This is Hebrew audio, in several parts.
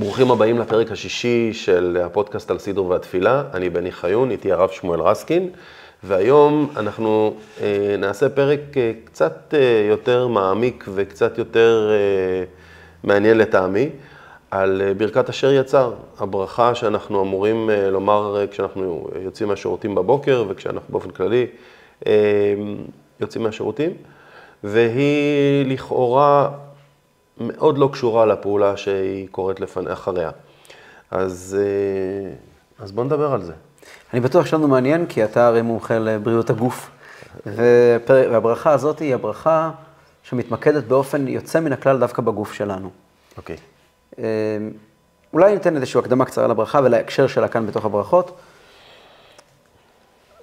ברוכים הבאים לפרק השישי של הפודקאסט על סידור והתפילה. אני בני חיון, איתי הרב שמואל רסקין, והיום אנחנו אה, נעשה פרק אה, קצת אה, יותר מעמיק וקצת יותר אה, מעניין לטעמי, על אה, ברכת אשר יצר, הברכה שאנחנו אמורים אה, לומר אה, כשאנחנו יוצאים מהשירותים בבוקר וכשאנחנו באופן כללי אה, יוצאים מהשירותים, והיא לכאורה מאוד לא קשורה לפעולה שהיא קורית לפני, אחריה. אז, אה, אז בוא נדבר על זה. אני בטוח שלנו מעניין, כי אתה הרי מומחה לבריאות הגוף. ופר... והברכה הזאת היא הברכה שמתמקדת באופן יוצא מן הכלל דווקא בגוף שלנו. אוקיי. אה, אולי ניתן איזושהי הקדמה קצרה לברכה ולהקשר שלה כאן בתוך הברכות.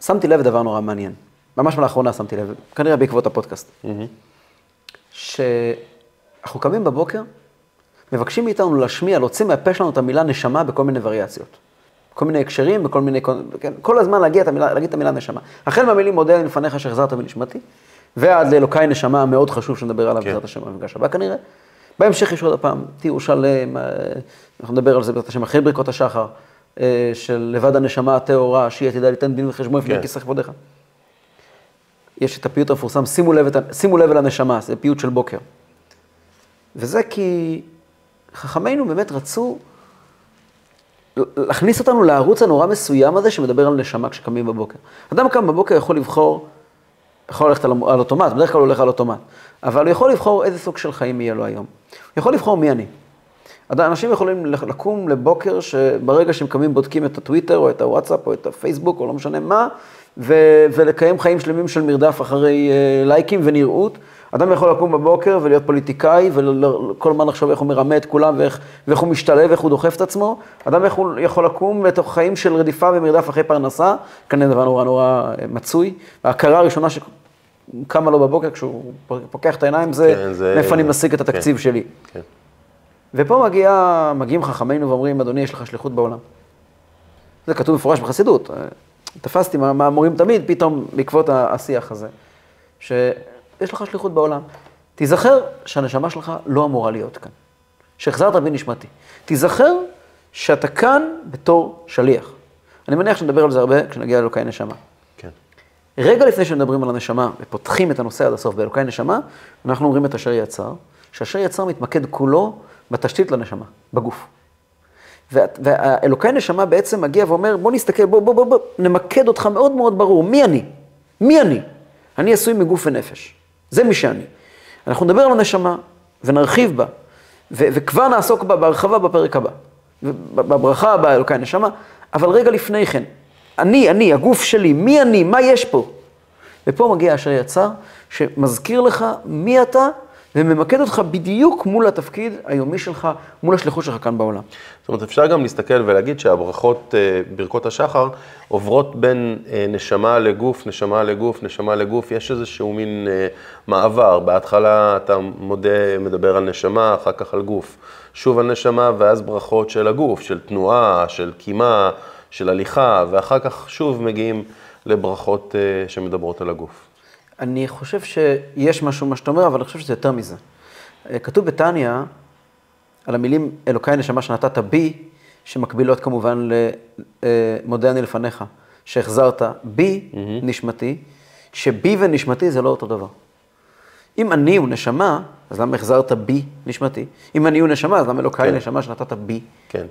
שמתי לב לדבר נורא מעניין. ממש לאחרונה שמתי לב, כנראה בעקבות הפודקאסט. שאנחנו קמים בבוקר, מבקשים מאיתנו להשמיע, להוציא מהפה שלנו את המילה נשמה בכל מיני וריאציות. כל מיני הקשרים, בכל מיני, כן, כל הזמן להגיד את המילה, להגיד את המילה נשמה. החל מהמילים מודה לפניך שהחזרת בנשמתי, ועד לאלוקיי נשמה המאוד חשוב שנדבר עליו כן. בעזרת השם במפגש הבא כנראה. בהמשך יש עוד הפעם, תהיו שלם, אה, אנחנו נדבר על זה בעזרת השם אחרי ברכות השחר, אה, של לבד הנשמה הטהורה, שהיא עתידה ליתן דין וחשבון לפני כן. כיסא כבודיך. יש את הפיוט המפורסם, שימו לב, שימו לב אל הנשמה, זה פיוט של בוקר. וזה כי חכמינו באמת רצו להכניס אותנו לערוץ הנורא מסוים הזה שמדבר על נשמה כשקמים בבוקר. אדם קם בבוקר יכול לבחור, יכול ללכת על, על אוטומט, בדרך כלל הוא הולך על אוטומט, אבל הוא יכול לבחור איזה סוג של חיים יהיה לו היום. הוא יכול לבחור מי אני. אנשים יכולים לק- לקום לבוקר שברגע שהם קמים בודקים את הטוויטר או את הוואטסאפ או את הפייסבוק או לא משנה מה, ו- ולקיים חיים שלמים של מרדף אחרי אה, לייקים ונראות. אדם יכול לקום בבוקר ולהיות פוליטיקאי וכל הזמן לחשוב איך הוא מרמה את כולם ואיך, ואיך הוא משתלב, איך הוא דוחף את עצמו. אדם יכול, יכול לקום לתוך חיים של רדיפה ומרדף אחרי פרנסה, כנראה דבר נורא נורא אה, מצוי. ההכרה הראשונה שקמה לו בבוקר כשהוא פוקח את העיניים זה, כן, זה- מאיפה אני משיג את התקציב כן. שלי. כן. ופה מגיע, מגיעים חכמינו ואומרים, אדוני, יש לך שליחות בעולם. זה כתוב מפורש בחסידות. תפסתי מה- מהמורים תמיד, פתאום בעקבות השיח הזה, שיש לך שליחות בעולם. תיזכר שהנשמה שלך לא אמורה להיות כאן. שהחזרת בי נשמתי. תיזכר שאתה כאן בתור שליח. אני מניח שנדבר על זה הרבה כשנגיע לאלוקי נשמה. כן. רגע לפני שמדברים על הנשמה ופותחים את הנושא עד הסוף באלוקי נשמה, אנחנו אומרים את אשר יצר, שאשר יצר מתמקד כולו בתשתית לנשמה, בגוף. והאלוקי נשמה בעצם מגיע ואומר, בוא נסתכל, בוא, בוא, בוא, בוא, נמקד אותך מאוד מאוד ברור, מי אני? מי אני? אני עשוי מגוף ונפש. זה מי שאני. אנחנו נדבר על הנשמה ונרחיב בה, ו- וכבר נעסוק בה בהרחבה בפרק הבא. בברכה הבאה, אלוקי נשמה, אבל רגע לפני כן, אני, אני, הגוף שלי, מי אני, מה יש פה? ופה מגיע אשר יצר, שמזכיר לך מי אתה, וממקד אותך בדיוק מול התפקיד היומי שלך, מול השליחות שלך כאן בעולם. זאת אומרת, אפשר גם להסתכל ולהגיד שהברכות, אה, ברכות השחר, עוברות בין אה, נשמה לגוף, נשמה לגוף, נשמה לגוף, יש איזשהו מין אה, מעבר. בהתחלה אתה מודה, מדבר על נשמה, אחר כך על גוף. שוב על נשמה, ואז ברכות של הגוף, של תנועה, של קימה, של הליכה, ואחר כך שוב מגיעים לברכות שמדברות על הגוף. אני חושב שיש משהו מה שאתה אומר, אבל אני חושב שזה יותר מזה. אה, כתוב בתניא, על המילים אלוקי נשמה שנתת בי, שמקבילות כמובן למודה אני לפניך, שהחזרת בי נשמתי, שבי ונשמתי זה לא אותו דבר. אם אני הוא נשמה, אז למה החזרת בי נשמתי? אם אני הוא נשמה, אז למה אלוקי כן. נשמה שנתת בי? כן.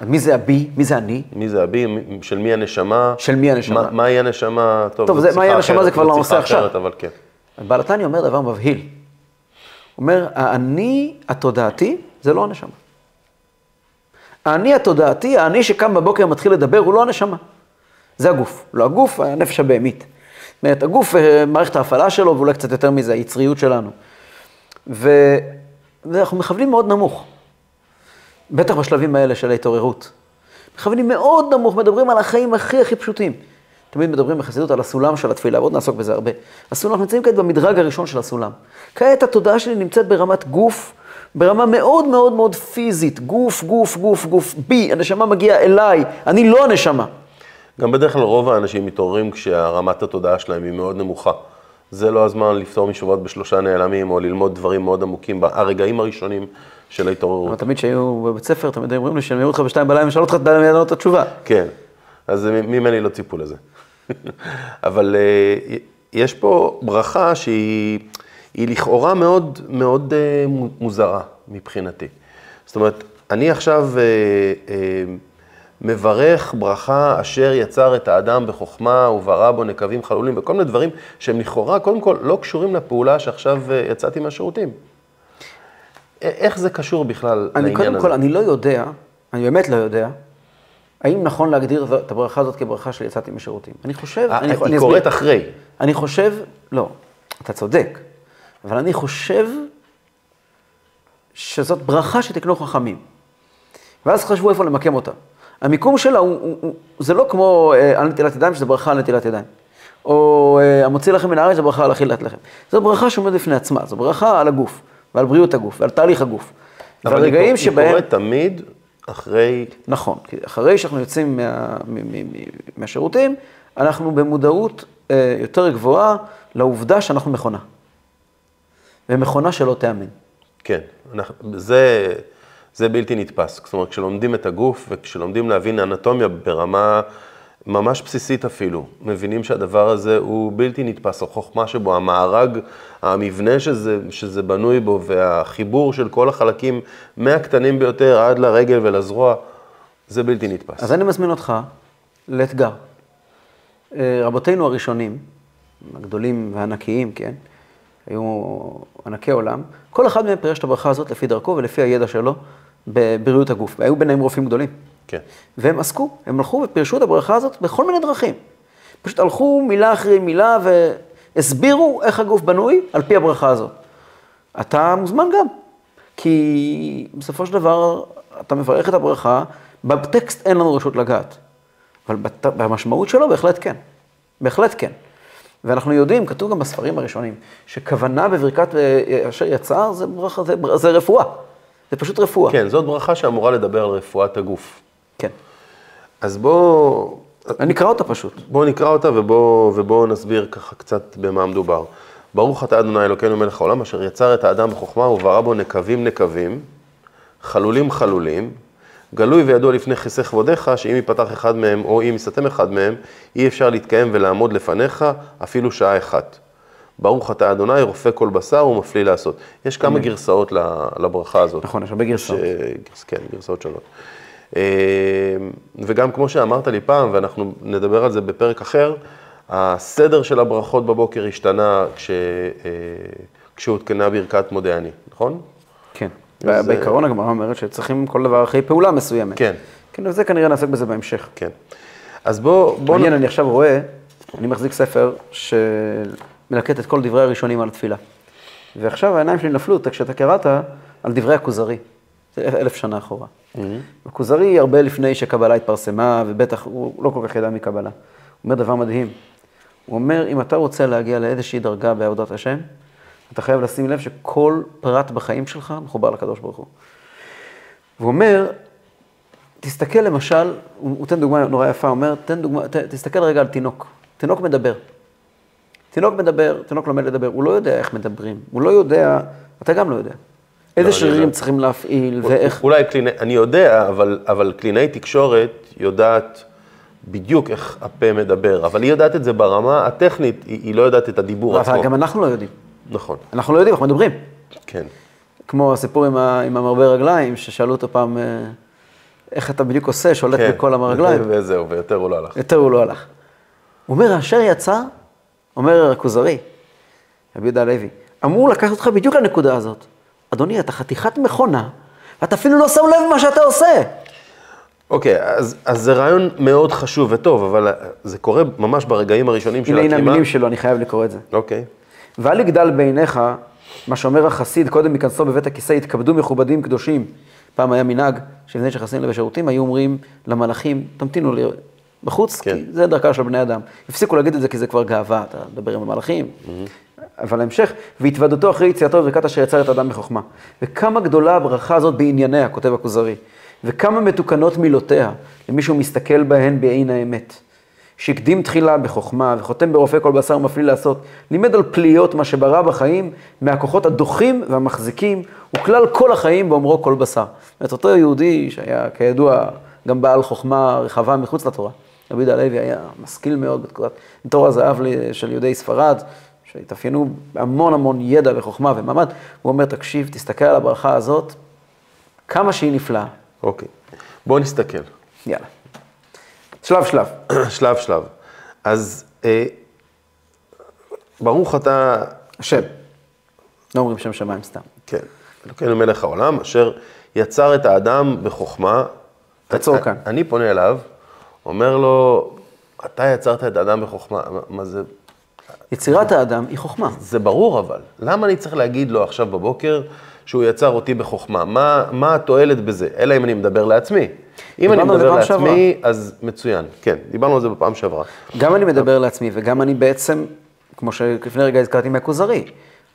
מי זה הבי? מי זה אני? מי זה הבי? של מי הנשמה? של מי הנשמה? מה- מהי הנשמה? טוב, טוב, זה- שיחה מהי הנשמה זה כבר לא הנושא עכשיו. אחרת, אבל כן. בעל התניא אומר דבר מבהיל. הוא אומר, האני התודעתי זה לא הנשמה. האני התודעתי, האני שקם בבוקר ומתחיל לדבר, הוא לא הנשמה. זה הגוף. לא הגוף, הנפש הבהמית. זאת אומרת, הגוף, אה, מערכת ההפעלה שלו, ואולי קצת יותר מזה, היצריות שלנו. ו... ואנחנו מכוונים מאוד נמוך. בטח בשלבים האלה של ההתעוררות. מכוונים מאוד נמוך, מדברים על החיים הכי הכי פשוטים. תמיד מדברים בחסידות על הסולם של התפילה, ועוד נעסוק בזה הרבה. הסולם, אנחנו נמצאים כעת במדרג הראשון של הסולם. כעת התודעה שלי נמצאת ברמת גוף, ברמה מאוד מאוד מאוד פיזית, גוף, גוף, גוף, גוף, בי, הנשמה מגיעה אליי, אני לא הנשמה. גם בדרך כלל רוב האנשים מתעוררים כשהרמת התודעה שלהם היא מאוד נמוכה. זה לא הזמן לפתור משובות בשלושה נעלמים, או ללמוד דברים מאוד עמוקים ברגעים הראשונים של ההתעוררות. אבל תמיד כשהיו בבית ספר, תמיד אומרים לי שהם יראו אותך בשתיים בלילה ושאלו אותך לענות את התשובה. כן, אז ממני לא ציפו לזה. אבל אה, יש פה ברכה שהיא היא לכאורה מאוד מאוד אה, מוזרה מבחינתי. זאת אומרת, אני עכשיו אה, מברך ברכה אשר יצר את האדם בחוכמה וברא בו נקבים חלולים וכל מיני דברים שהם לכאורה, קודם כל, לא קשורים לפעולה שעכשיו יצאתי מהשירותים. איך זה קשור בכלל לעניין הזה? אני קודם כל, אני לא יודע, אני באמת לא יודע, האם נכון להגדיר את הברכה הזאת כברכה של יצאתי משירותים? אני חושב... אה, היא קורית אחרי. אני חושב, לא, אתה צודק, אבל אני חושב שזאת ברכה שתקנו חכמים. ואז חשבו איפה למקם אותה. המיקום שלה הוא, הוא, הוא זה לא כמו אה, על נטילת ידיים, שזה ברכה על נטילת ידיים. או אה, המוציא לכם מן הארץ, זה ברכה על אכילת לחם. זו ברכה שעומדת בפני עצמה, זו ברכה על הגוף, ועל בריאות הגוף, ועל תהליך הגוף. אבל היא שבהם... קורית תמיד אחרי... נכון, אחרי שאנחנו יוצאים מה, מהשירותים, אנחנו במודעות אה, יותר גבוהה לעובדה שאנחנו מכונה. ומכונה שלא תיאמן. כן, אנחנו, זה, זה בלתי נתפס. אומרת, כשלומדים את הגוף וכשלומדים להבין אנטומיה ברמה ממש בסיסית אפילו, מבינים שהדבר הזה הוא בלתי נתפס, החוכמה שבו, המארג, המבנה שזה, שזה בנוי בו והחיבור של כל החלקים מהקטנים ביותר עד לרגל ולזרוע, זה בלתי נתפס. אז אני מזמין אותך לאתגר. אה, רבותינו הראשונים, הגדולים והענקיים, כן, היו ענקי עולם, כל אחד מהם פירש את הברכה הזאת לפי דרכו ולפי הידע שלו בבריאות הגוף. והיו ביניהם רופאים גדולים. כן. והם עסקו, הם הלכו ופירשו את הברכה הזאת בכל מיני דרכים. פשוט הלכו מילה אחרי מילה והסבירו איך הגוף בנוי על פי הברכה הזאת. אתה מוזמן גם, כי בסופו של דבר אתה מברך את הברכה, בטקסט אין לנו רשות לגעת, אבל במשמעות שלו בהחלט כן, בהחלט כן. ואנחנו יודעים, כתוב גם בספרים הראשונים, שכוונה בברכת אה, אשר יצר זה, ברכה, זה, זה רפואה, זה פשוט רפואה. כן, זאת ברכה שאמורה לדבר על רפואת הגוף. כן. אז בואו... אני אקרא אותה פשוט. בואו נקרא אותה ובואו ובוא נסביר ככה קצת במה מדובר. ברוך אתה ה' אלוקינו מלך העולם, אשר יצר את האדם בחוכמה וברא בו נקבים נקבים, חלולים חלולים, גלוי וידוע לפני כיסא כבודיך, שאם ייפתח אחד מהם או אם יסתם אחד מהם, אי אפשר להתקיים ולעמוד לפניך אפילו שעה אחת. ברוך אתה אדוני, רופא כל בשר ומפליא לעשות. יש כמה גרסאות לברכה הזאת. נכון, יש הרבה גרסאות. ש... כן, גרסאות שונות. אה, וגם כמו שאמרת לי פעם, ואנחנו נדבר על זה בפרק אחר, הסדר של הברכות בבוקר השתנה כש... אה, כשהותקנה ברכת מודה אני, נכון? כן. בעיקרון הגמרא אומרת שצריכים כל דבר אחרי פעולה מסוימת. כן. כן, וזה כנראה נעסק בזה בהמשך. כן. אז בוא... בוא מעניין, אני עכשיו רואה, אני מחזיק ספר שמלקט את כל דברי הראשונים על התפילה. ועכשיו העיניים שלי נפלו, כשאתה קראת על דברי הכוזרי. זה אלף שנה אחורה. Mm-hmm. הכוזרי הרבה לפני שקבלה התפרסמה, ובטח הוא לא כל כך ידע מקבלה. הוא אומר דבר מדהים. הוא אומר, אם אתה רוצה להגיע לאיזושהי דרגה בעבודת השם, אתה חייב לשים לב שכל פרט בחיים שלך מחובר לקדוש ברוך הוא. והוא אומר, תסתכל למשל, הוא נותן דוגמה נורא יפה, הוא אומר, תן דוגמה, ת, תסתכל רגע על תינוק. תינוק מדבר. תינוק מדבר, תינוק לומד לדבר, הוא לא יודע איך מדברים, הוא לא יודע, אתה גם לא יודע. איזה לא, שרירים צריכים להפעיל ואיך... אולי קלינאי, אני יודע, אבל, אבל קלינאי תקשורת יודעת בדיוק איך הפה מדבר, אבל היא יודעת את זה ברמה הטכנית, היא, היא לא יודעת את הדיבור עצמו. אבל גם אנחנו לא יודעים. נכון. אנחנו לא יודעים, אנחנו מדברים. כן. כמו הסיפור עם, ה, עם המרבה רגליים, ששאלו אותו פעם, אה, איך אתה בדיוק עושה, שולט כן. בכל המרגליים. וזהו, ויותר הוא לא הלך. יותר הוא לא הלך. הוא אומר, אשר יצא, אומר הכוזרי, רבי יהודה הלוי, אמור לקחת אותך בדיוק לנקודה הזאת. אדוני, אתה חתיכת מכונה, ואתה אפילו לא שם לב מה שאתה עושה. אוקיי, אז, אז זה רעיון מאוד חשוב וטוב, אבל זה קורה ממש ברגעים הראשונים של הקימה. הנה המילים שלו, אני חייב לקרוא את זה. אוקיי. ואל יגדל בעיניך, מה שאומר החסיד, קודם מכנסו בבית הכיסא, יתכבדו מכובדים קדושים. פעם היה מנהג שלפני שנכנסים לשירותים, היו אומרים למלאכים, תמתינו בחוץ, כן. כי זה דרכה של בני אדם. הפסיקו להגיד את זה כי זה כבר גאווה, אתה מדבר עם המלאכים. Mm-hmm. אבל ההמשך, והתוודתו אחרי יציאתו בברכת אשר יצר את האדם בחוכמה. וכמה גדולה הברכה הזאת בענייניה, כותב הכוזרי, וכמה מתוקנות מילותיה, למי שהוא מסתכל בהן בעין האמת. שהקדים תחילה בחוכמה וחותם ברופא כל בשר ומפליא לעשות, לימד על פליות מה שברא בחיים מהכוחות הדוחים והמחזיקים, וכלל כל החיים באומרו כל בשר. זאת אותו יהודי שהיה כידוע גם בעל חוכמה רחבה מחוץ לתורה. רבי יהודה הלוי היה משכיל מאוד בתקופת תור הזהב של יהודי ספרד, שהתאפיינו בהמון המון ידע וחוכמה ומעמד. הוא אומר, תקשיב, תסתכל על הברכה הזאת, כמה שהיא נפלאה. אוקיי, בואו נסתכל. יאללה. שלב שלב. שלב שלב. אז אה, ברוך אתה... השם. לא אומרים שם שמיים סתם. כן, אלוקינו מלך העולם, אשר יצר את האדם בחוכמה. תעצור כאן. אני פונה אליו, אומר לו, אתה יצרת את האדם בחוכמה. מה- זה? יצירת האדם היא חוכמה. זה ברור אבל. למה אני צריך להגיד לו עכשיו בבוקר שהוא יצר אותי בחוכמה? מה, מה התועלת בזה? אלא אם אני מדבר לעצמי. אם אני מדבר לעצמי, אז מצוין. כן, דיברנו על זה בפעם שעברה. גם אני מדבר לעצמי וגם אני בעצם, כמו שלפני רגע הזכרתי מהכוזרי,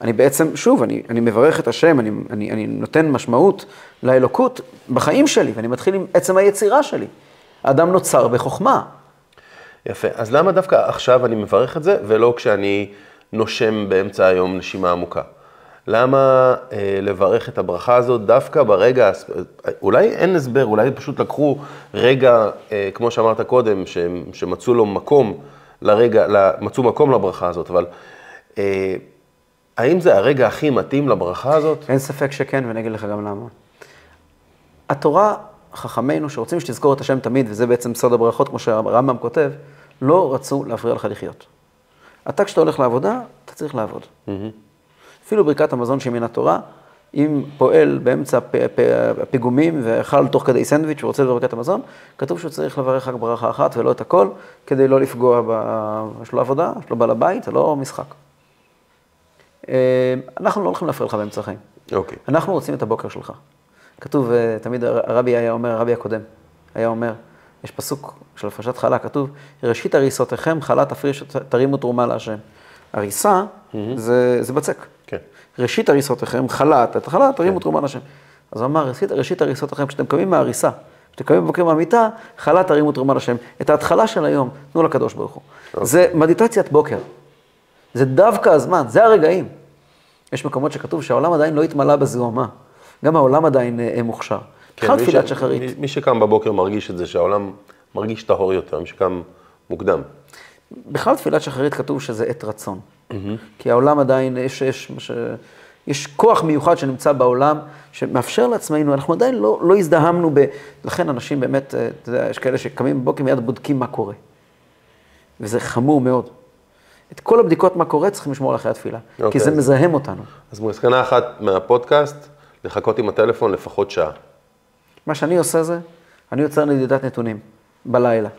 אני בעצם, שוב, אני, אני מברך את השם, אני, אני, אני נותן משמעות לאלוקות בחיים שלי, ואני מתחיל עם עצם היצירה שלי. האדם נוצר בחוכמה. יפה. אז למה דווקא עכשיו אני מברך את זה, ולא כשאני נושם באמצע היום נשימה עמוקה? למה אה, לברך את הברכה הזאת דווקא ברגע, אולי אין הסבר, אולי פשוט לקחו רגע, אה, כמו שאמרת קודם, שהם, שמצאו לו מקום לרגע, מצאו מקום לברכה הזאת, אבל אה, האם זה הרגע הכי מתאים לברכה הזאת? אין ספק שכן, ואני אגיד לך גם למה. התורה, חכמינו, שרוצים שתזכור את השם תמיד, וזה בעצם סוד הברכות, כמו שהרמב"ם כותב, לא רצו להפריע לך לחיות. אתה, כשאתה הולך לעבודה, אתה צריך לעבוד. אפילו ברכת המזון שהיא מן התורה, אם פועל באמצע הפ- הפ- הפיגומים ואכל תוך כדי סנדוויץ' ורוצה לברך ברכת המזון, כתוב שהוא צריך לברך רק ברכה אחת ולא את הכל, כדי לא לפגוע, ב... יש לו עבודה, יש לו בעל הבית, זה לא משחק. אה, אנחנו לא הולכים להפריע לך באמצע החיים. אוקיי. אנחנו רוצים את הבוקר שלך. כתוב, אה, תמיד הרבי היה אומר, הרבי הקודם, היה אומר, יש פסוק של הפרשת חלה, כתוב, ראשית הריסותיכם חלה תפריש, תרימו תרומה להשם. הריסה זה, זה בצק. כן. ראשית הריסותיכם חלת, את החלה תרימו תרומה להשם. אז הוא אמר, ראשית, ראשית הריסותיכם, כשאתם קמים מהריסה, כשאתם קמים בבוקר מהמיטה, חלה תרימו תרומה להשם. את ההתחלה של היום, תנו לקדוש ברוך הוא. זה מדיטציית בוקר. זה דווקא הזמן, זה הרגעים. יש מקומות שכתוב שהעולם עדיין לא התמלא בזוהמה. גם העולם עדיין אה, אה, מוכשר. בכלל כן, מי תפילת ש- שחרית. מי, מי שקם בבוקר מרגיש את זה, שהעולם מרגיש טהור יותר, מי שקם מוקדם. בכלל תפילת שחרית כתוב שזה עת רצון. כי העולם עדיין, יש, יש, יש, יש כוח מיוחד שנמצא בעולם, שמאפשר לעצמנו, אנחנו עדיין לא, לא הזדהמנו ב... לכן אנשים באמת, אה, אתה יודע, יש כאלה שקמים בבוקר מיד בודקים מה קורה. וזה חמור מאוד. את כל הבדיקות מה קורה צריכים לשמור על אחרי התפילה. כי אוקיי, זה מזהם אותנו. אז מסקנה אחת מהפודקאסט, לחכות עם הטלפון לפחות שעה. מה שאני עושה זה, אני יוצר נדידת נתונים בלילה.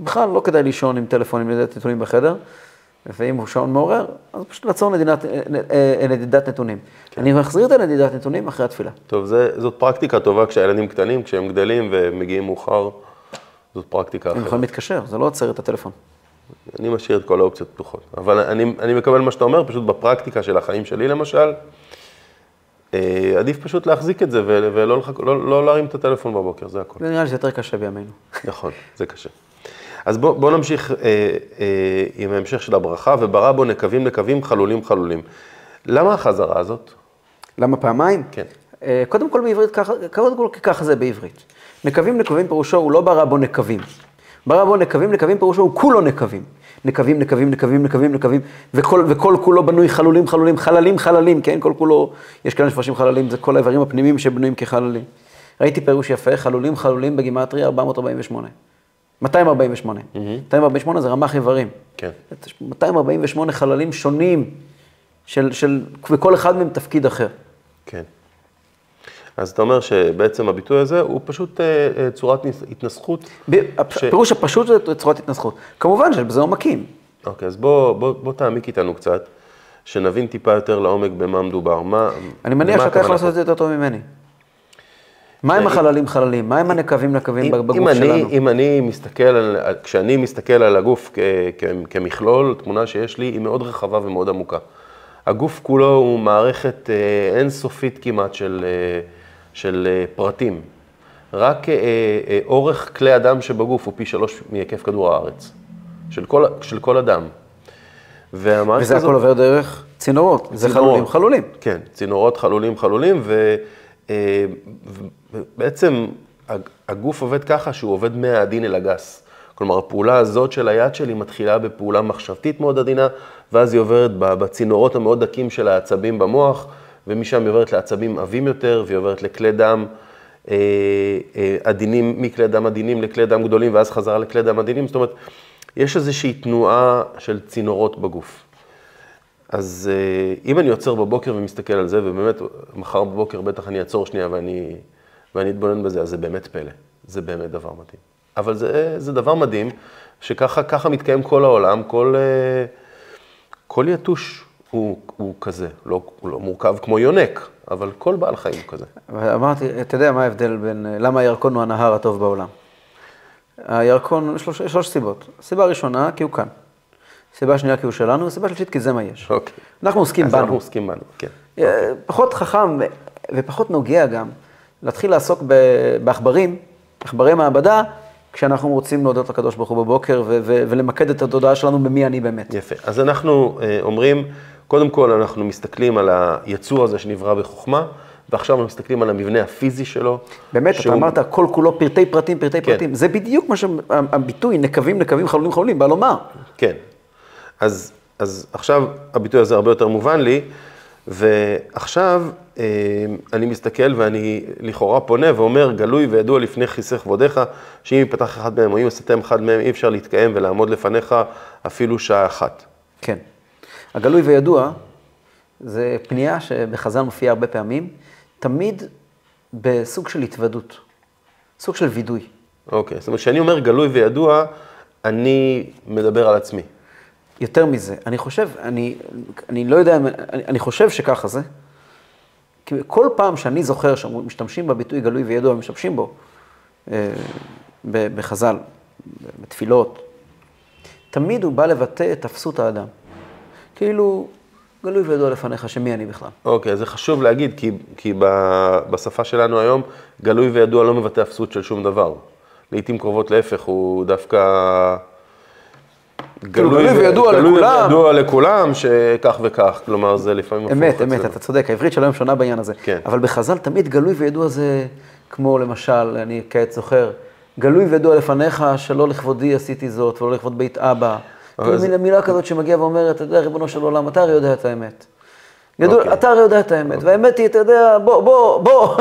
בכלל לא כדאי לישון עם טלפון עם נדידת נתונים בחדר, ואם הוא שעון מעורר, אז פשוט לעצור נדידת, אה, נדידת נתונים. אני מחזיר את הנדידת נתונים אחרי התפילה. טוב, זה, זאת פרקטיקה טובה כשהילדים קטנים, כשהם גדלים ומגיעים מאוחר, זאת פרקטיקה הם אחרת. יכולים להתקשר, זה לא עוצר את הטלפון. אני משאיר את כל האופציות פתוחות. אבל אני, אני מקבל מה שאתה אומר, פשוט בפרקטיקה של החיים שלי למשל, אה, עדיף פשוט להחזיק את זה ולא לחכ... לא, לא להרים את הטלפון בבוקר, זה הכול. זה נראה לי שיותר קשה בימינו. נכון, זה קשה. אז בוא, בוא נמשיך אה, אה, עם ההמשך של הברכה, וברא בו נקבים נקבים, חלולים חלולים. למה החזרה הזאת? למה פעמיים? כן. אה, קודם כל בעברית, ככה, קודם כל ככה זה בעברית. נקבים נקבים פירושו, הוא לא ברא בו נקבים. ברא בו נקבים נקבים פירושו, הוא כולו נקבים. נקבים, נקבים, נקבים, נקבים, נקבים, וכל, וכל כולו בנוי חלולים, חלולים, חללים, חללים, כן? כל כולו, יש כאלה שמפרשים חללים, זה כל האיברים הפנימיים שבנויים כחללים. ראיתי פירוש יפה, חלולים, חלולים בגימטריה 448. 248. 248 זה רמ"ח איברים. כן. 248 חללים שונים, של, של, וכל אחד מהם תפקיד אחר. כן. אז אתה אומר שבעצם הביטוי הזה הוא פשוט אה, אה, צורת התנסחות. ב- הפירוש הפשוט זה צורת התנסחות. כמובן שבזה עומקים. אוקיי, אז בוא, בוא, בוא תעמיק איתנו קצת, שנבין טיפה יותר לעומק במה מדובר. מה, אני מניח שאתה יכול לעשות את זה יותר טוב ממני. מה הם החללים חללים? מה הם הנקבים נקבים בגוף אם אני, שלנו? אם אני מסתכל על- כשאני מסתכל על הגוף כ, כ, כמכלול, תמונה שיש לי היא מאוד רחבה ומאוד עמוקה. הגוף כולו הוא מערכת אה, אינסופית כמעט של, אה, של אה, פרטים. רק אה, אה, אורך כלי הדם שבגוף הוא פי שלוש מהיקף כדור הארץ, של כל, של כל אדם. והמערכת וזה הזאת- הכל עובר דרך צינורות, זה צינורות. חלולים, חלולים. כן, צינורות, חלולים, חלולים, ו- ובעצם הג- הגוף עובד ככה שהוא עובד מהעדין אל הגס. כלומר, הפעולה הזאת של היד שלי מתחילה בפעולה מחשבתית מאוד עדינה, ואז היא עוברת בצינורות המאוד דקים של העצבים במוח, ומשם היא עוברת לעצבים עבים יותר, והיא עוברת לכלי דם אה, אה, עדינים, מכלי דם עדינים לכלי דם גדולים, ואז חזרה לכלי דם עדינים. זאת אומרת, יש איזושהי תנועה של צינורות בגוף. אז אה, אם אני עוצר בבוקר ומסתכל על זה, ובאמת, מחר בבוקר בטח אני אעצור שנייה ואני, ואני אתבונן בזה, אז זה באמת פלא. זה באמת דבר מדהים. אבל זה, זה דבר מדהים, שככה ככה מתקיים כל העולם, כל, כל יתוש הוא, הוא כזה. לא, הוא לא מורכב כמו יונק, אבל כל בעל חיים הוא כזה. ואמרתי, אתה יודע מה ההבדל בין, למה הירקון הוא הנהר הטוב בעולם? הירקון, יש לו ש- שלוש סיבות. סיבה ראשונה, כי הוא כאן. סיבה שנייה, כי הוא שלנו, וסיבה שלישית, כי זה מה יש. אוקיי. אנחנו עוסקים אז אנחנו בנו. עוסקים בנו, כן. אה, פחות חכם ופחות נוגע גם להתחיל לעסוק בעכברים, עכברי מעבדה, כשאנחנו רוצים להודות לקדוש ברוך הוא בבוקר ו- ו- ולמקד את התודעה שלנו במי אני באמת. יפה. אז אנחנו אה, אומרים, קודם כל אנחנו מסתכלים על היצור הזה שנברא בחוכמה, ועכשיו אנחנו מסתכלים על המבנה הפיזי שלו. באמת, אתה שהוא- אמרת, כל כולו פרטי פרטים, פרטי כן. פרטים. זה בדיוק מה שהביטוי נקבים, נקבים, חלולים, חלולים, בא לומר. כן. אז, אז עכשיו הביטוי הזה הרבה יותר מובן לי, ועכשיו אה, אני מסתכל ואני לכאורה פונה ואומר, גלוי וידוע לפני כיסא כבודיך, שאם יפתח אחד מהם או אם יסתם אחד מהם, אי אפשר להתקיים ולעמוד לפניך אפילו שעה אחת. כן. הגלוי וידוע, זה פנייה שבחז"ל מופיעה הרבה פעמים, תמיד בסוג של התוודות, סוג של וידוי. אוקיי, זאת אומרת, כשאני אומר גלוי וידוע, אני מדבר על עצמי. יותר מזה, אני חושב, אני, אני לא יודע, אני, אני חושב שככה זה. כי כל פעם שאני זוכר שמשתמשים בביטוי גלוי וידוע, משתמשים בו אה, בחז"ל, בתפילות, תמיד הוא בא לבטא את אפסות האדם. כאילו, גלוי וידוע לפניך שמי אני בכלל. אוקיי, אז זה חשוב להגיד, כי, כי ב- בשפה שלנו היום, גלוי וידוע לא מבטא אפסות של שום דבר. לעיתים קרובות להפך, הוא דווקא... כאילו, גלוי ו- וידוע גלוי לכולם. וידוע לכולם, שכך וכך, כלומר, זה לפעמים אמת, אמת. אתה צודק, העברית של היום שונה בעניין הזה. כן. אבל בחז"ל תמיד גלוי וידוע זה, כמו למשל, אני כעת זוכר, גלוי וידוע לפניך שלא לכבודי עשיתי זאת, ולא לכבוד בית אבא. כאילו זה- מילה, כזאת שמגיעה ואומרת, אתה יודע, ריבונו של עולם, אתה הרי יודע את האמת. גדול, אוקיי. אתה הרי יודע את האמת, והאמת היא, אתה יודע, בוא, בוא, בוא.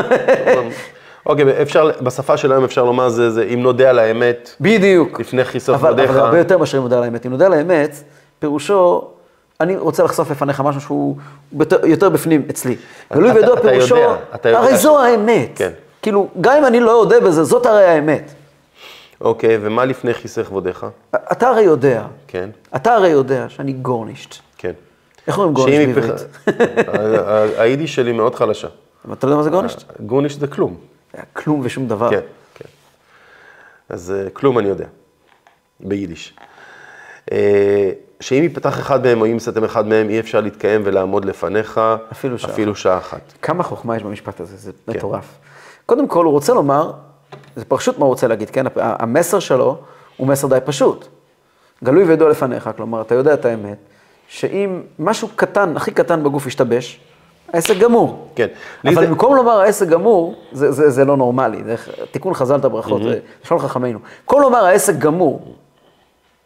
אוקיי, אפשר, בשפה של היום אפשר לומר, זה, זה אם נודה על האמת, בדיוק. לפני כיסוף אבל, כבודיך. אבל הרבה יותר מאשר אם נודע על האמת. אם נודע על האמת, פירושו, אני רוצה לחשוף לפניך משהו שהוא יותר, בפנים אצלי. גלוי וידוע אתה פירושו, יודע, אתה יודע הרי זו האמת. כן. כאילו, גם אם אני לא אודה בזה, זאת הרי האמת. אוקיי, ומה לפני כיסא כבודיך? אתה הרי יודע, כן, אתה הרי יודע שאני גורנישט. כן. איך אומרים גורנישט בעברית? היידיש שלי מאוד חלשה. אתה יודע מה זה גורנישט? גורנישט זה כלום. כלום ושום דבר. כן, כן. אז אה, כלום אני יודע, ביידיש. אה, שאם ייפתח אחד מהם או אם יסתם אחד מהם, אי אפשר להתקיים ולעמוד לפניך אפילו שעה אפילו שעה אחת. כמה חוכמה יש במשפט הזה, זה כן. מטורף. קודם כל, הוא רוצה לומר, זה פשוט מה הוא רוצה להגיד, כן? המסר שלו הוא מסר די פשוט. גלוי וידוע לפניך, כלומר, אתה יודע את האמת, שאם משהו קטן, הכי קטן בגוף ישתבש, העסק גמור. כן. אבל זה- במקום לומר העסק גמור, זה, זה, זה לא נורמלי, זה תיקון חז"ל את הברכות, זה לשון חכמינו. במקום לומר העסק גמור,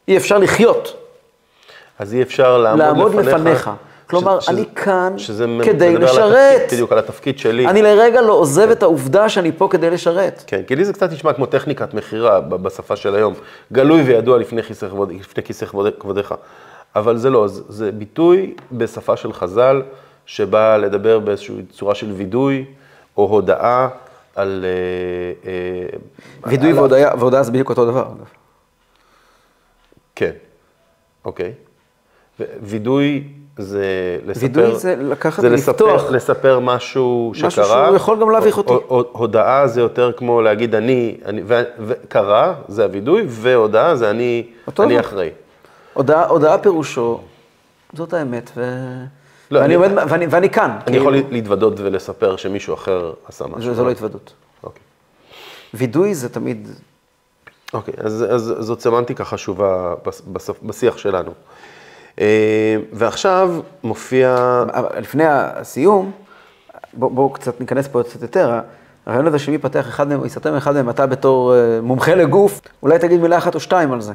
אי אפשר לחיות. אז אי אפשר לעמוד, לעמוד לפניך. לפניך. כלומר, ש- אני שזה- כאן שזה כדי על לשרת. התפקיד, בדיוק, על התפקיד שלי. אני לרגע לא עוזב את העובדה שאני פה כדי לשרת. כן, כי לי זה קצת נשמע כמו טכניקת מכירה בשפה של היום. גלוי וידוע לפני כיסא, כבוד, כבודיך. אבל זה לא, זה, זה ביטוי בשפה של חז"ל, שבא לדבר באיזושהי צורה של וידוי או הודעה על... אה, אה, וידוי על- והודיה, והודיה זה בדיוק אותו דבר. כן, אוקיי. וידוי זה לספר... וידוי זה לקחת זה ולפתוח. לספר, לספר משהו שקרה. משהו שהוא יכול גם להביך אותי. הודעה זה יותר כמו להגיד אני, אני ו- וקרה, זה הווידוי, והודעה זה אני, אני דבר. אחראי. הודעה, הודעה פירושו, זאת האמת, ו... לא, ואני אני- עומד, ואני, ואני כאן. אני יכול להתוודות ולספר שמישהו אחר עשה משהו. זה, זה לא התוודות. אוקיי. וידוי זה תמיד... אוקיי, אז, אז זאת סמנטיקה חשובה בשיח שלנו. אה, ועכשיו מופיע... לפני הסיום, בואו בוא קצת ניכנס פה קצת יותר. הרעיון הזה שמי יפתח אחד מהם, יסתם אחד מהם, אתה בתור אה, מומחה לגוף, אולי תגיד מילה אחת או שתיים על זה.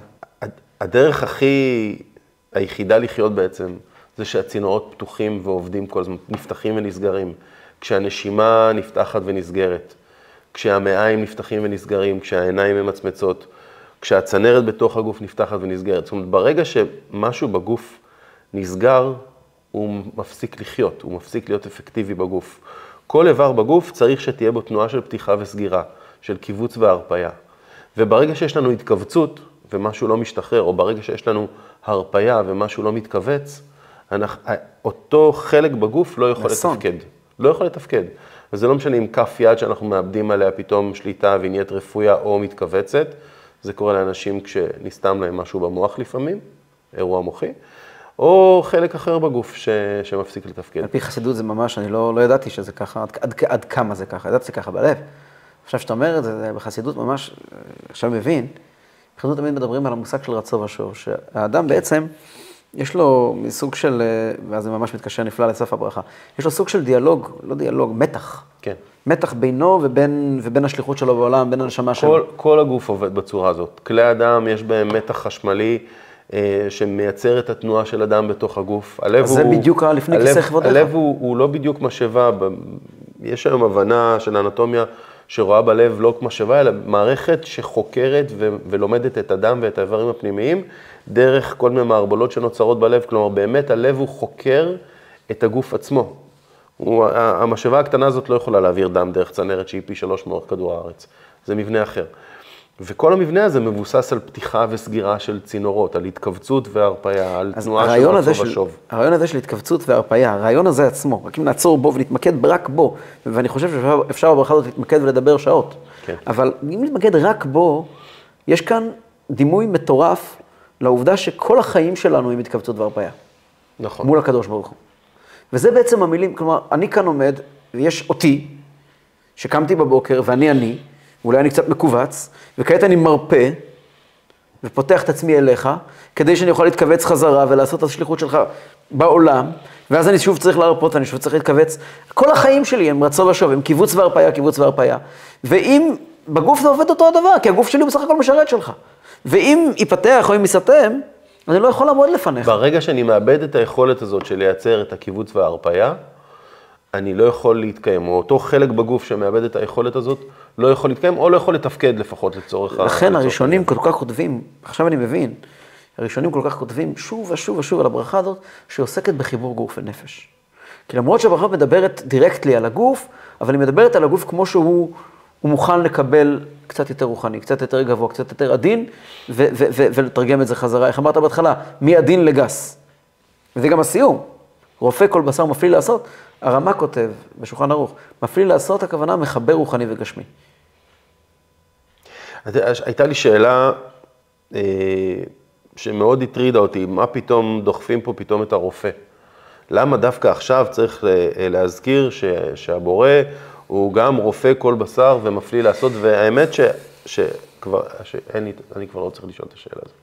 הדרך הכי, היחידה לחיות בעצם, זה שהצינורות פתוחים ועובדים כל הזמן, נפתחים ונסגרים. כשהנשימה נפתחת ונסגרת, כשהמעיים נפתחים ונסגרים, כשהעיניים ממצמצות, כשהצנרת בתוך הגוף נפתחת ונסגרת. זאת אומרת, ברגע שמשהו בגוף נסגר, הוא מפסיק לחיות, הוא מפסיק להיות אפקטיבי בגוף. כל איבר בגוף צריך שתהיה בו תנועה של פתיחה וסגירה, של קיבוץ והרפייה. וברגע שיש לנו התכווצות ומשהו לא משתחרר, או ברגע שיש לנו הרפייה ומשהו לא מתכווץ, אנחנו, אותו חלק בגוף לא יכול אסון. לתפקד. לא יכול לתפקד. וזה לא משנה אם כף יד שאנחנו מאבדים עליה פתאום שליטה והיא נהיית רפויה או מתכווצת, זה קורה לאנשים כשנסתם להם משהו במוח לפעמים, אירוע מוחי, או חלק אחר בגוף ש... שמפסיק לתפקד. על פי חסידות זה ממש, אני לא, לא ידעתי שזה ככה, עד, עד, עד כמה זה ככה, ידעתי שזה ככה בלב. עכשיו שאתה אומר את זה, זה בחסידות ממש, עכשיו מבין, בחסידות תמיד מדברים על המושג של רצו ושוב, שהאדם בעצם, יש לו סוג של, ואז זה ממש מתקשר נפלא לסוף הברכה, יש לו סוג של דיאלוג, לא דיאלוג, מתח. כן. מתח בינו ובין, ובין השליחות שלו בעולם, בין הנשמה שלו. כל הגוף עובד בצורה הזאת. כלי אדם, יש בהם מתח חשמלי. אה, שמייצר את התנועה של אדם בתוך הגוף. הלב הוא... זה בדיוק לפני כיסא כבודיך. הלב הוא, הוא לא בדיוק משאבה, יש היום הבנה של האנטומיה שרואה בלב לא כמשאבה, אלא מערכת שחוקרת ו- ולומדת את הדם ואת האיברים הפנימיים דרך כל מיני מערבולות שנוצרות בלב. כלומר, באמת הלב הוא חוקר את הגוף עצמו. הוא, המשאבה הקטנה הזאת לא יכולה להעביר דם דרך צנרת שהיא פי שלוש מאורך כדור הארץ. זה מבנה אחר. וכל המבנה הזה מבוסס על פתיחה וסגירה של צינורות, על התכווצות והרפאיה, על תנועה של רצו ושוב. הרעיון הזה של התכווצות והרפאיה, הרעיון הזה עצמו, רק אם נעצור בו ונתמקד רק בו, ואני חושב שאפשר בברכה הזאת להתמקד ולדבר שעות, כן. אבל אם נתמקד רק בו, יש כאן דימוי מטורף לעובדה שכל החיים שלנו הם התכווצות והרפאיה. נכון. מול הקדוש ברוך הוא. וזה בעצם המילים, כלומר, אני כאן עומד, ויש אותי, שקמתי בבוקר, ואני אני, אולי אני קצת מכווץ, וכעת אני מרפה ופותח את עצמי אליך, כדי שאני אוכל להתכווץ חזרה ולעשות את השליחות שלך בעולם, ואז אני שוב צריך להרפות ואני שוב צריך להתכווץ. כל החיים שלי הם רצו ושוב, הם קיבוץ והרפאיה, קיבוץ והרפאיה. ואם בגוף זה עובד אותו הדבר, כי הגוף שלי הוא בסך הכל משרת שלך. ואם ייפתח או אם ייסתם, אני לא יכול לעמוד לפניך. ברגע שאני מאבד את היכולת הזאת של לייצר את הקיבוץ וההרפאיה, אני לא יכול להתקיים, או אותו חלק בגוף שמאבד את היכולת הזאת, לא יכול להתקיים, או לא יכול לתפקד לפחות לצורך ה... לכן הראשונים כל כך כותבים, עכשיו אני מבין, הראשונים כל כך כותבים שוב ושוב ושוב על הברכה הזאת, שעוסקת בחיבור גוף ונפש. כי למרות שהברכה מדברת דירקטלי על הגוף, אבל היא מדברת על הגוף כמו שהוא מוכן לקבל קצת יותר רוחני, קצת יותר גבוה, קצת יותר עדין, ולתרגם את זה חזרה. איך אמרת בהתחלה? מעדין לגס. וזה גם הסיום. רופא כל בשר מפליא לעשות, הרמ"א כותב בשולחן ערוך, מפליא לעשות הכוונה מחבר רוחני וגשמי. הייתה לי שאלה אה, שמאוד הטרידה אותי, מה פתאום דוחפים פה פתאום את הרופא? למה דווקא עכשיו צריך אה, להזכיר ש, שהבורא הוא גם רופא כל בשר ומפליא לעשות, והאמת ש, שכבר, שאין לי, אני כבר לא צריך לשאול את השאלה הזאת.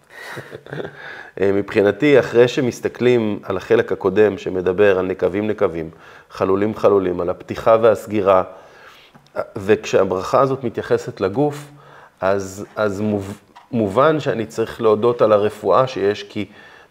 אה, מבחינתי, אחרי שמסתכלים על החלק הקודם שמדבר על נקבים נקבים, חלולים חלולים, על הפתיחה והסגירה, וכשהברכה הזאת מתייחסת לגוף, אז, אז מוב, מובן שאני צריך להודות על הרפואה שיש, כי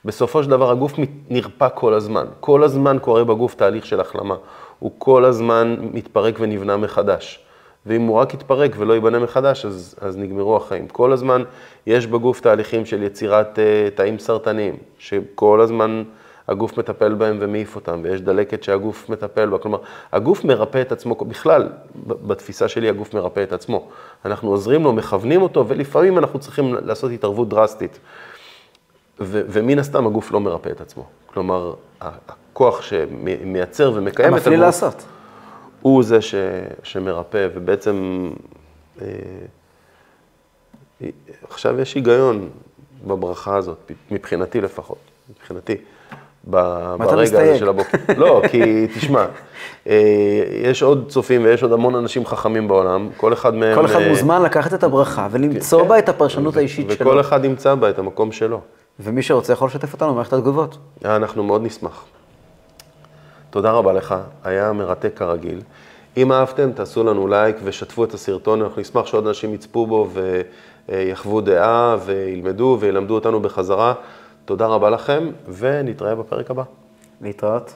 בסופו של דבר הגוף נרפא כל הזמן. כל הזמן קורה בגוף תהליך של החלמה. הוא כל הזמן מתפרק ונבנה מחדש. ואם הוא רק יתפרק ולא ייבנה מחדש, אז, אז נגמרו החיים. כל הזמן יש בגוף תהליכים של יצירת uh, תאים סרטניים, שכל הזמן הגוף מטפל בהם ומעיף אותם, ויש דלקת שהגוף מטפל בה. כלומר, הגוף מרפא את עצמו, בכלל, בתפיסה שלי הגוף מרפא את עצמו. אנחנו עוזרים לו, מכוונים אותו, ולפעמים אנחנו צריכים לעשות התערבות דרסטית. ו- ומן הסתם הגוף לא מרפא את עצמו. כלומר, הכוח שמייצר ומקיים את הגוף... המפליא לעשות. הוא זה ש, שמרפא, ובעצם אה, עכשיו יש היגיון בברכה הזאת, מבחינתי לפחות, מבחינתי. ב- ברגע הזה? של הבוקר. לא, כי תשמע, אה, יש עוד צופים ויש עוד המון אנשים חכמים בעולם, כל אחד מהם... כל אחד אה, מוזמן לקחת את הברכה ולמצוא כן. בה את הפרשנות האישית שלו. וכל אחד ימצא בה את המקום שלו. ומי שרוצה יכול לשתף אותנו במערכת התגובות. אנחנו מאוד נשמח. תודה רבה לך, היה מרתק כרגיל. אם אהבתם, תעשו לנו לייק ושתפו את הסרטון, אנחנו נשמח שעוד אנשים יצפו בו ויחוו דעה וילמדו וילמדו אותנו בחזרה. תודה רבה לכם, ונתראה בפרק הבא. להתראות.